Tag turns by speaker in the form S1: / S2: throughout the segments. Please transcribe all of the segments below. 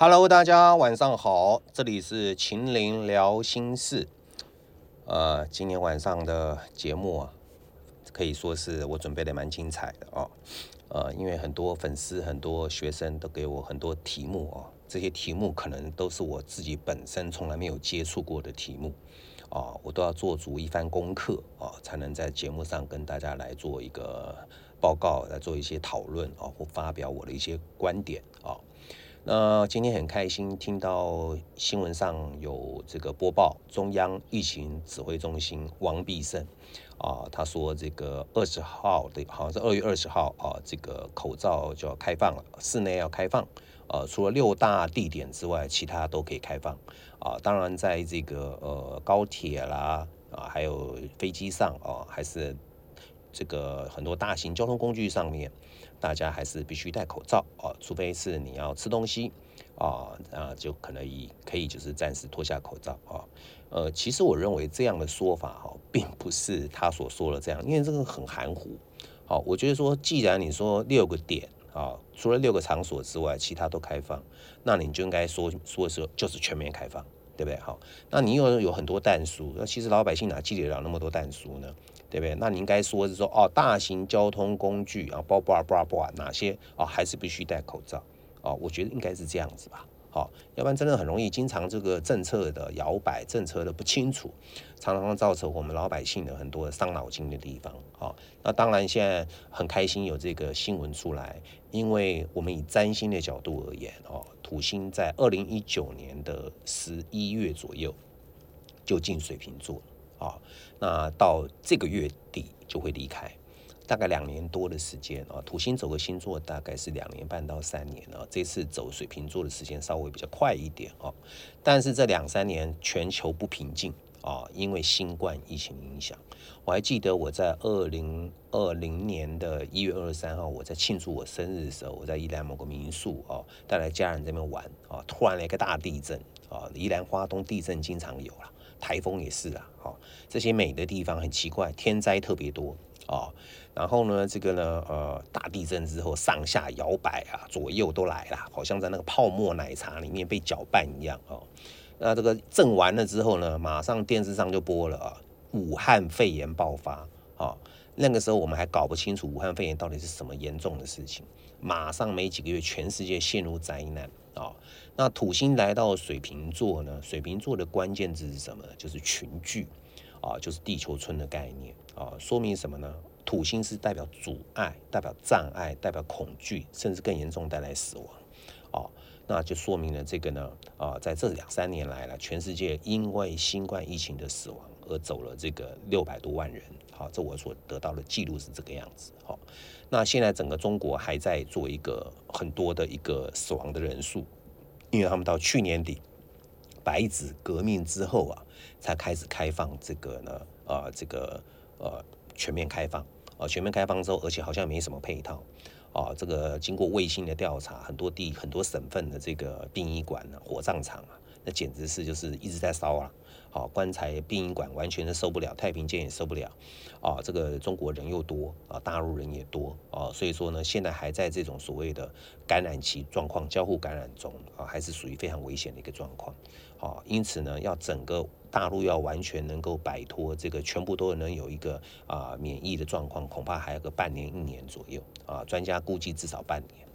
S1: Hello，大家晚上好，这里是秦林聊心事。呃，今天晚上的节目啊，可以说是我准备的蛮精彩的哦。呃，因为很多粉丝、很多学生都给我很多题目哦，这些题目可能都是我自己本身从来没有接触过的题目啊，我都要做足一番功课啊，才能在节目上跟大家来做一个报告，来做一些讨论啊，或发表我的一些观点啊。那今天很开心听到新闻上有这个播报，中央疫情指挥中心王必胜啊，他说这个二十号的，好像是二月二十号啊，这个口罩就要开放了，室内要开放，呃，除了六大地点之外，其他都可以开放啊。当然，在这个呃高铁啦啊，还有飞机上啊，还是这个很多大型交通工具上面。大家还是必须戴口罩啊，除非是你要吃东西啊，啊，就可能以可以就是暂时脱下口罩啊。呃，其实我认为这样的说法哈，并不是他所说的这样，因为这个很含糊。好，我觉得说，既然你说六个点啊，除了六个场所之外，其他都开放，那你就应该说说是就是全面开放，对不对？好，那你又有很多弹书，那其实老百姓哪记得了那么多弹书呢？对不对？那你应该说是说哦，大型交通工具啊，包包包包哪些啊，还是必须戴口罩啊？我觉得应该是这样子吧。好，要不然真的很容易，经常这个政策的摇摆，政策的不清楚，常常造成我们老百姓的很多伤脑筋的地方。好，那当然现在很开心有这个新闻出来，因为我们以占星的角度而言，哦，土星在二零一九年的十一月左右就进水瓶座。啊，那到这个月底就会离开，大概两年多的时间啊。土星走个星座大概是两年半到三年啊。这次走水瓶座的时间稍微比较快一点啊，但是这两三年全球不平静啊，因为新冠疫情影响。我还记得我在二零二零年的一月二十三号，我在庆祝我生日的时候，我在宜兰某个民宿啊，带来家人这边玩啊，突然来一个大地震啊，宜兰花东地震经常有了。台风也是啊，好，这些美的地方很奇怪，天灾特别多啊。然后呢，这个呢，呃，大地震之后上下摇摆啊，左右都来了，好像在那个泡沫奶茶里面被搅拌一样啊。那这个震完了之后呢，马上电视上就播了啊，武汉肺炎爆发啊。那个时候我们还搞不清楚武汉肺炎到底是什么严重的事情，马上没几个月，全世界陷入灾难啊。那土星来到水瓶座呢？水瓶座的关键字是什么？就是群聚啊，就是地球村的概念啊。说明什么呢？土星是代表阻碍、代表障碍、代表恐惧，甚至更严重带来死亡啊。那就说明了这个呢啊，在这两三年来了，全世界因为新冠疫情的死亡而走了这个六百多万人。好，这我所得到的记录是这个样子。好，那现在整个中国还在做一个很多的一个死亡的人数，因为他们到去年底白纸革命之后啊，才开始开放这个呢，呃，这个呃全面开放啊，全面开放之后，而且好像没什么配套啊。这个经过卫星的调查，很多地很多省份的这个殡仪馆呢、火葬场啊，那简直是就是一直在烧啊。好，棺材、殡仪馆完全是受不了，太平间也受不了，啊，这个中国人又多啊，大陆人也多啊，所以说呢，现在还在这种所谓的感染期状况，交互感染中啊，还是属于非常危险的一个状况，啊，因此呢，要整个大陆要完全能够摆脱这个，全部都能有一个啊免疫的状况，恐怕还要个半年一年左右啊，专家估计至少半年。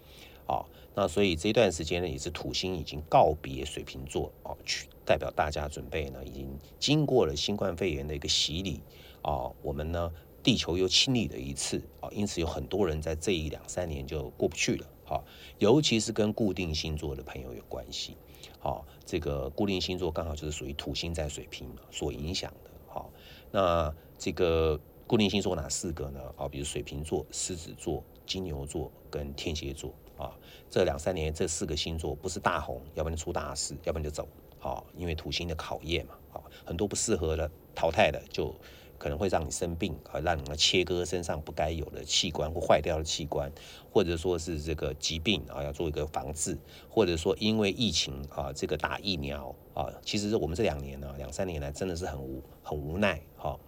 S1: 啊，那所以这段时间呢，也是土星已经告别水瓶座哦，去代表大家准备呢，已经经过了新冠肺炎的一个洗礼啊，我们呢，地球又清理了一次啊，因此有很多人在这一两三年就过不去了，哈，尤其是跟固定星座的朋友有关系，好，这个固定星座刚好就是属于土星在水瓶所影响的，好，那这个固定星座哪四个呢？啊，比如水瓶座、狮子座、金牛座跟天蝎座。啊，这两三年这四个星座不是大红，要不然就出大事，要不然就走。好，因为土星的考验嘛，好，很多不适合的淘汰的，就可能会让你生病，啊，让你切割身上不该有的器官或坏掉的器官，或者说是这个疾病啊，要做一个防治，或者说因为疫情啊，这个打疫苗啊，其实我们这两年呢，两三年来真的是很无很无奈，哈，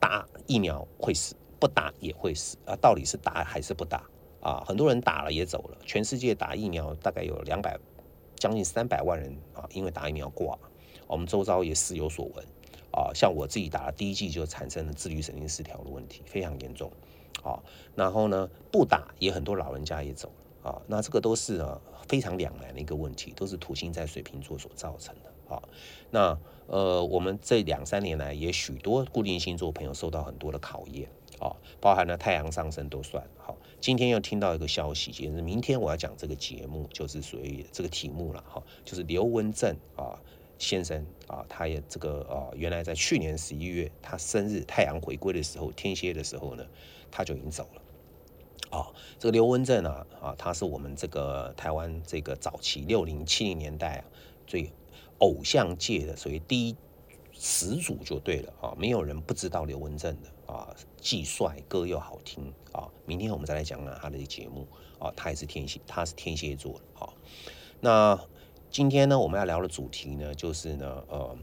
S1: 打疫苗会死，不打也会死啊，到底是打还是不打？啊，很多人打了也走了，全世界打疫苗大概有两百。将近三百万人啊，因为打疫苗挂，我们周遭也时有所闻啊。像我自己打了第一剂就产生了自律神经失调的问题，非常严重啊。然后呢，不打也很多老人家也走了啊。那这个都是啊非常两难的一个问题，都是土星在水瓶座所造成的啊。那呃，我们这两三年来也许多固定星座朋友受到很多的考验。好，包含了太阳上升都算好。今天又听到一个消息，就是明天我要讲这个节目，就是属于这个题目了哈，就是刘文正啊先生啊，他也这个啊，原来在去年十一月他生日太阳回归的时候，天蝎的时候呢，他就已经走了。啊，这个刘文正啊啊，他是我们这个台湾这个早期六零七零年代啊最偶像界的，所以第一。始祖就对了啊，没有人不知道刘文正的啊，既帅歌又好听啊。明天我们再来讲讲他的节目啊，他也是天蝎，他是天蝎座的啊。那今天呢，我们要聊的主题呢，就是呢，呃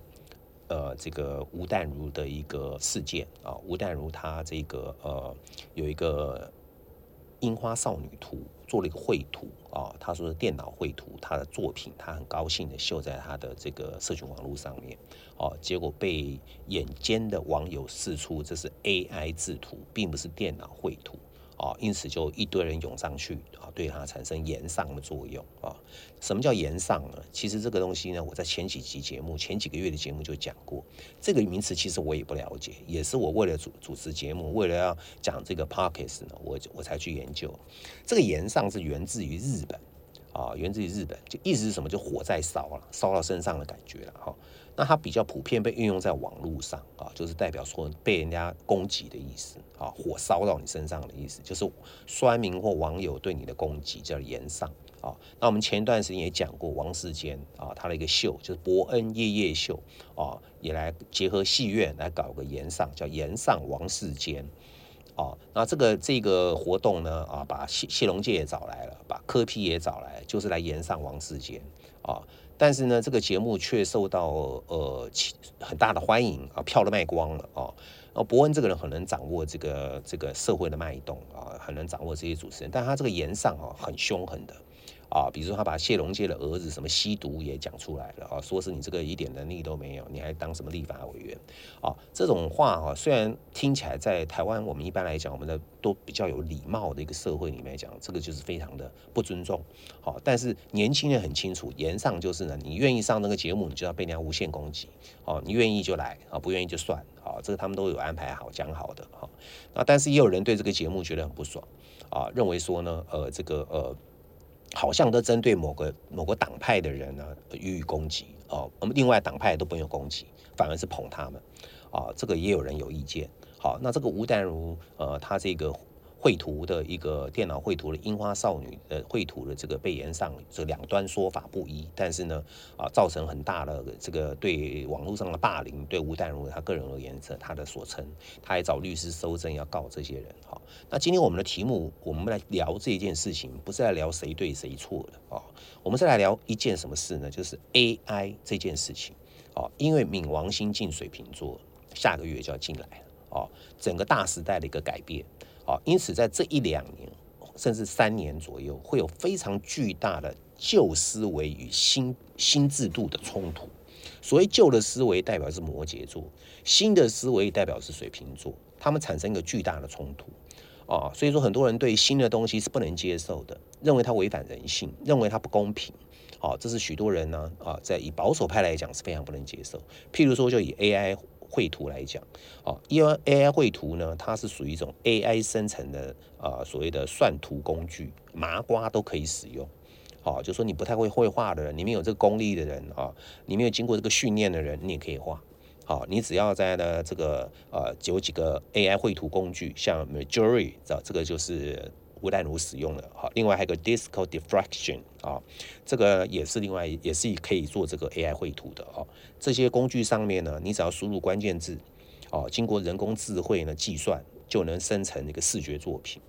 S1: 呃，这个吴淡如的一个事件啊。吴淡如他这个呃有一个樱花少女图。做了一个绘图啊，他说是电脑绘图，他的作品，他很高兴的秀在他的这个社群网络上面，哦，结果被眼尖的网友试出这是 AI 制图，并不是电脑绘图。啊，因此就一堆人涌上去啊，对它产生延上的作用啊。什么叫延上呢？其实这个东西呢，我在前几集节目、前几个月的节目就讲过。这个名词其实我也不了解，也是我为了主主持节目，为了要讲这个 pockets 呢，我我才去研究。这个延上是源自于日本啊，源自于日本，就意思是什么？就火在烧了，烧到身上的感觉了哈。那它比较普遍被运用在网络上啊，就是代表说被人家攻击的意思啊，火烧到你身上的意思，就是酸民或网友对你的攻击叫言上啊。那我们前一段时间也讲过王世坚啊，他的一个秀就是伯恩夜夜秀啊，也来结合戏院来搞个言上，叫言上王世坚啊。那这个这个活动呢啊，把谢谢龙介也找来了，把柯批也找来，就是来言上王世坚啊。但是呢，这个节目却受到呃很大的欢迎啊，票都卖光了啊。然后伯恩这个人很能掌握这个这个社会的脉动啊，很能掌握这些主持人，但他这个言上啊很凶狠的。啊，比如说他把谢龙介的儿子什么吸毒也讲出来了啊，说是你这个一点能力都没有，你还当什么立法委员啊？这种话啊，虽然听起来在台湾我们一般来讲，我们的都比较有礼貌的一个社会里面讲，这个就是非常的不尊重。好，但是年轻人很清楚，言上就是呢，你愿意上那个节目，你就要被人家无限攻击。哦，你愿意就来啊，不愿意就算。好，这个他们都有安排好讲好的。哈，那但是也有人对这个节目觉得很不爽啊，认为说呢，呃，这个呃。好像都针对某个某个党派的人呢予以攻击哦，我们另外党派都不用攻击，反而是捧他们啊，这个也有人有意见。好，那这个吴淡如呃，他这个。绘图的一个电脑绘图的樱花少女的绘图的这个被言上，这两端说法不一，但是呢，啊，造成很大的这个对网络上的霸凌，对吴淡如他个人而言是他的所称，他还找律师收证要告这些人。好，那今天我们的题目，我们来聊这件事情，不是来聊谁对谁错的啊，我们是来聊一件什么事呢？就是 AI 这件事情。哦，因为冥王星进水瓶座，下个月就要进来了。哦，整个大时代的一个改变。啊，因此在这一两年，甚至三年左右，会有非常巨大的旧思维与新新制度的冲突。所谓旧的思维代表是摩羯座，新的思维代表是水瓶座，他们产生一个巨大的冲突。啊，所以说很多人对新的东西是不能接受的，认为它违反人性，认为它不公平。啊，这是许多人呢啊，在以保守派来讲是非常不能接受。譬如说，就以 AI。绘图来讲，哦，因为 AI 绘图呢，它是属于一种 AI 生成的啊，所谓的算图工具，麻瓜都可以使用。好，就说你不太会绘画的人，你没有这个功力的人啊，你没有经过这个训练的人，你也可以画。好，你只要在呢这个呃有几个 AI 绘图工具，像 Midjourney，这这个就是。不但如使用的，好，另外还有个 Disco Diffraction 啊，这个也是另外也是可以做这个 AI 绘图的哦。这些工具上面呢，你只要输入关键字，哦，经过人工智慧呢计算，就能生成一个视觉作品，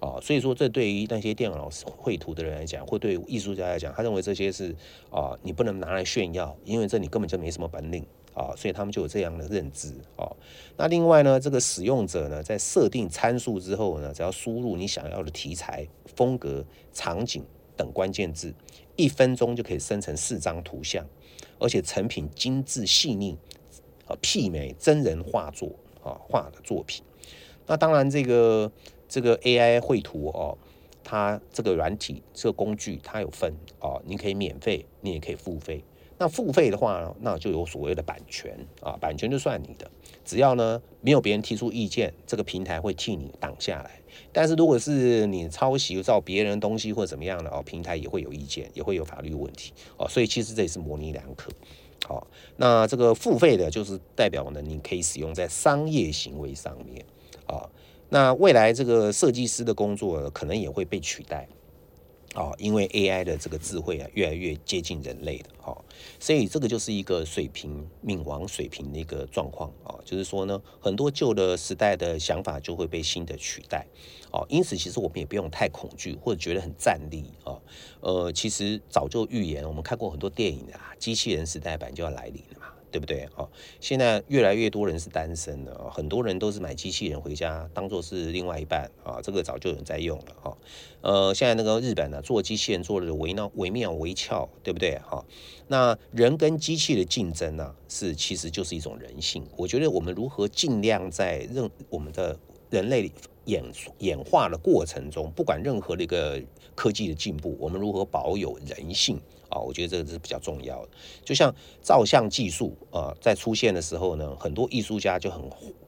S1: 啊，所以说这对于那些电脑绘图的人来讲，或对艺术家来讲，他认为这些是啊，你不能拿来炫耀，因为这你根本就没什么本领。啊，所以他们就有这样的认知啊。那另外呢，这个使用者呢，在设定参数之后呢，只要输入你想要的题材、风格、场景等关键字，一分钟就可以生成四张图像，而且成品精致细腻，啊，媲美真人画作啊画的作品。那当然，这个这个 AI 绘图哦，它这个软体这个工具它有分哦，你可以免费，你也可以付费。那付费的话，那就有所谓的版权啊，版权就算你的，只要呢没有别人提出意见，这个平台会替你挡下来。但是如果是你抄袭照别人东西或者怎么样的哦，平台也会有意见，也会有法律问题哦。所以其实这也是模棱两可。好，那这个付费的就是代表呢，你可以使用在商业行为上面啊。那未来这个设计师的工作可能也会被取代。哦，因为 AI 的这个智慧啊，越来越接近人类的，哈，所以这个就是一个水平冥王水平的一个状况啊，就是说呢，很多旧的时代的想法就会被新的取代，哦，因此其实我们也不用太恐惧或者觉得很战栗啊，呃，其实早就预言，我们看过很多电影啊，机器人时代版就要来临。对不对？哦，现在越来越多人是单身的，很多人都是买机器人回家当做是另外一半啊，这个早就有人在用了哈。呃，现在那个日本呢，做机器人做的惟妙惟妙惟肖，对不对？哈，那人跟机器的竞争呢，是其实就是一种人性。我觉得我们如何尽量在任我们的人类演演化的过程中，不管任何的一个科技的进步，我们如何保有人性？啊，我觉得这个是比较重要的。就像照相技术啊，在出现的时候呢，很多艺术家就很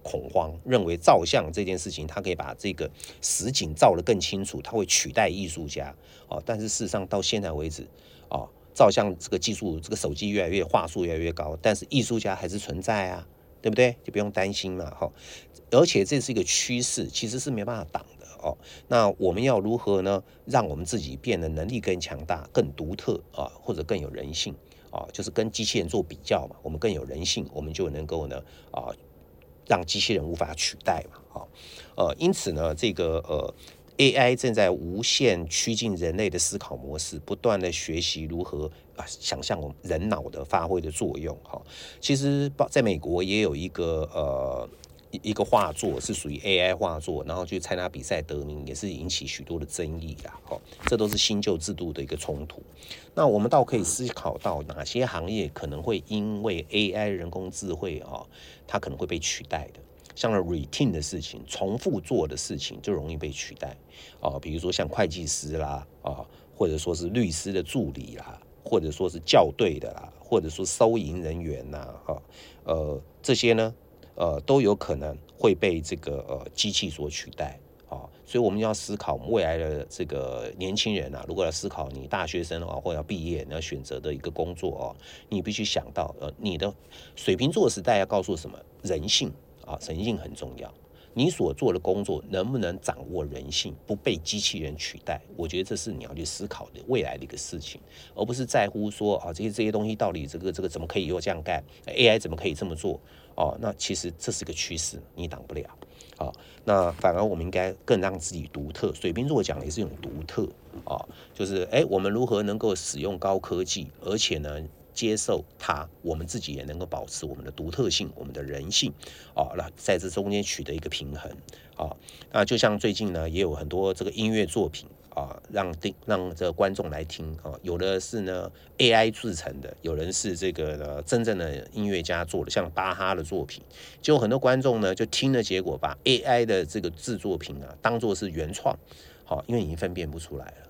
S1: 恐慌，认为照相这件事情，它可以把这个实景照得更清楚，它会取代艺术家。啊，但是事实上到现在为止，啊，照相这个技术，这个手机越来越画术越来越高，但是艺术家还是存在啊，对不对？就不用担心嘛，哈。而且这是一个趋势，其实是没办法挡。哦，那我们要如何呢？让我们自己变得能力更强大、更独特啊，或者更有人性啊？就是跟机器人做比较嘛，我们更有人性，我们就能够呢啊，让机器人无法取代嘛。好，呃，因此呢，这个呃，AI 正在无限趋近人类的思考模式，不断的学习如何啊，想象我们人脑的发挥的作用。哈，其实在美国也有一个呃。一一个画作是属于 AI 画作，然后去参加比赛得名，也是引起许多的争议啦。哦，这都是新旧制度的一个冲突。那我们倒可以思考到哪些行业可能会因为 AI 人工智慧啊，它可能会被取代的。像 routine 的事情，重复做的事情就容易被取代啊。比如说像会计师啦啊，或者说是律师的助理啦，或者说是校对的啦，或者说收银人员呐，哈，呃，这些呢。呃，都有可能会被这个呃机器所取代啊，所以我们要思考未来的这个年轻人啊，如果要思考你大学生的话，或要毕业你要选择的一个工作哦，你必须想到呃，你的水瓶座时代要告诉什么人性啊，人性很重要。你所做的工作能不能掌握人性，不被机器人取代？我觉得这是你要去思考的未来的一个事情，而不是在乎说啊这些这些东西到底这个这个怎么可以又这样干？AI 怎么可以这么做？哦，那其实这是个趋势，你挡不了。好，那反而我们应该更让自己独特。水瓶座讲的也是一种独特啊，就是哎，我们如何能够使用高科技，而且呢？接受它，我们自己也能够保持我们的独特性，我们的人性，啊，那在这中间取得一个平衡，啊，那就像最近呢，也有很多这个音乐作品啊，让听让这个观众来听啊，有的是呢 AI 制成的，有人是这个真正的音乐家做的，像巴哈的作品，就很多观众呢就听了，结果把 AI 的这个制作品啊当做是原创，好，因为已经分辨不出来了。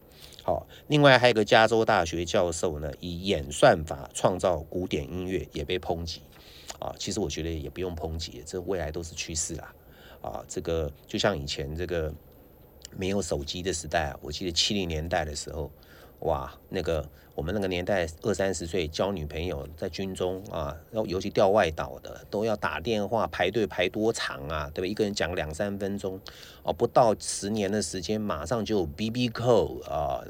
S1: 好，另外还有一个加州大学教授呢，以演算法创造古典音乐也被抨击啊。其实我觉得也不用抨击，这未来都是趋势啦。啊，这个就像以前这个没有手机的时代啊，我记得七零年代的时候，哇，那个。我们那个年代二三十岁交女朋友在军中啊，然后尤其调外岛的都要打电话排队排多长啊，对吧？一个人讲两三分钟哦，不到十年的时间，马上就 B B call 啊，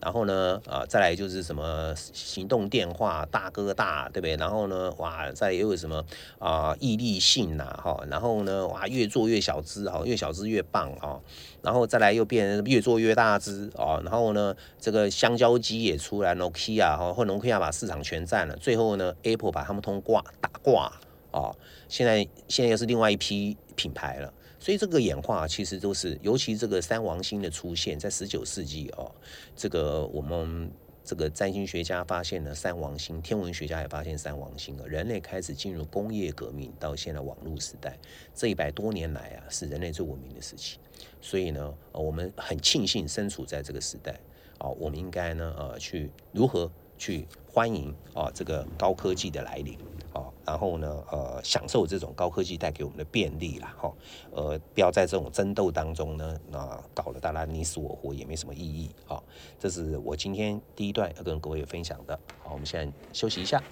S1: 然后呢啊，再来就是什么行动电话大哥大，对不对？然后呢，哇，再又有什么啊毅力信呐哈，然后呢哇越做越小只哈，越小只越棒啊，然后再来又变越做越大只啊，然后呢这个香蕉机也出来。Nokia 哈，或 Nokia 把市场全占了，最后呢，Apple 把他们通挂打挂哦，现在现在又是另外一批品牌了所以这个演化其实都是，尤其这个三王星的出现在十九世纪哦，这个我们。这个占星学家发现了三王星，天文学家也发现三王星了。人类开始进入工业革命，到现在网络时代，这一百多年来啊，是人类最文明的时期。所以呢，我们很庆幸身处在这个时代啊，我们应该呢，呃，去如何去欢迎啊这个高科技的来临。啊，然后呢，呃，享受这种高科技带给我们的便利啦，哈，呃，不要在这种争斗当中呢，那搞得大家你死我活也没什么意义啊。这是我今天第一段要跟各位分享的。好，我们现在休息一下。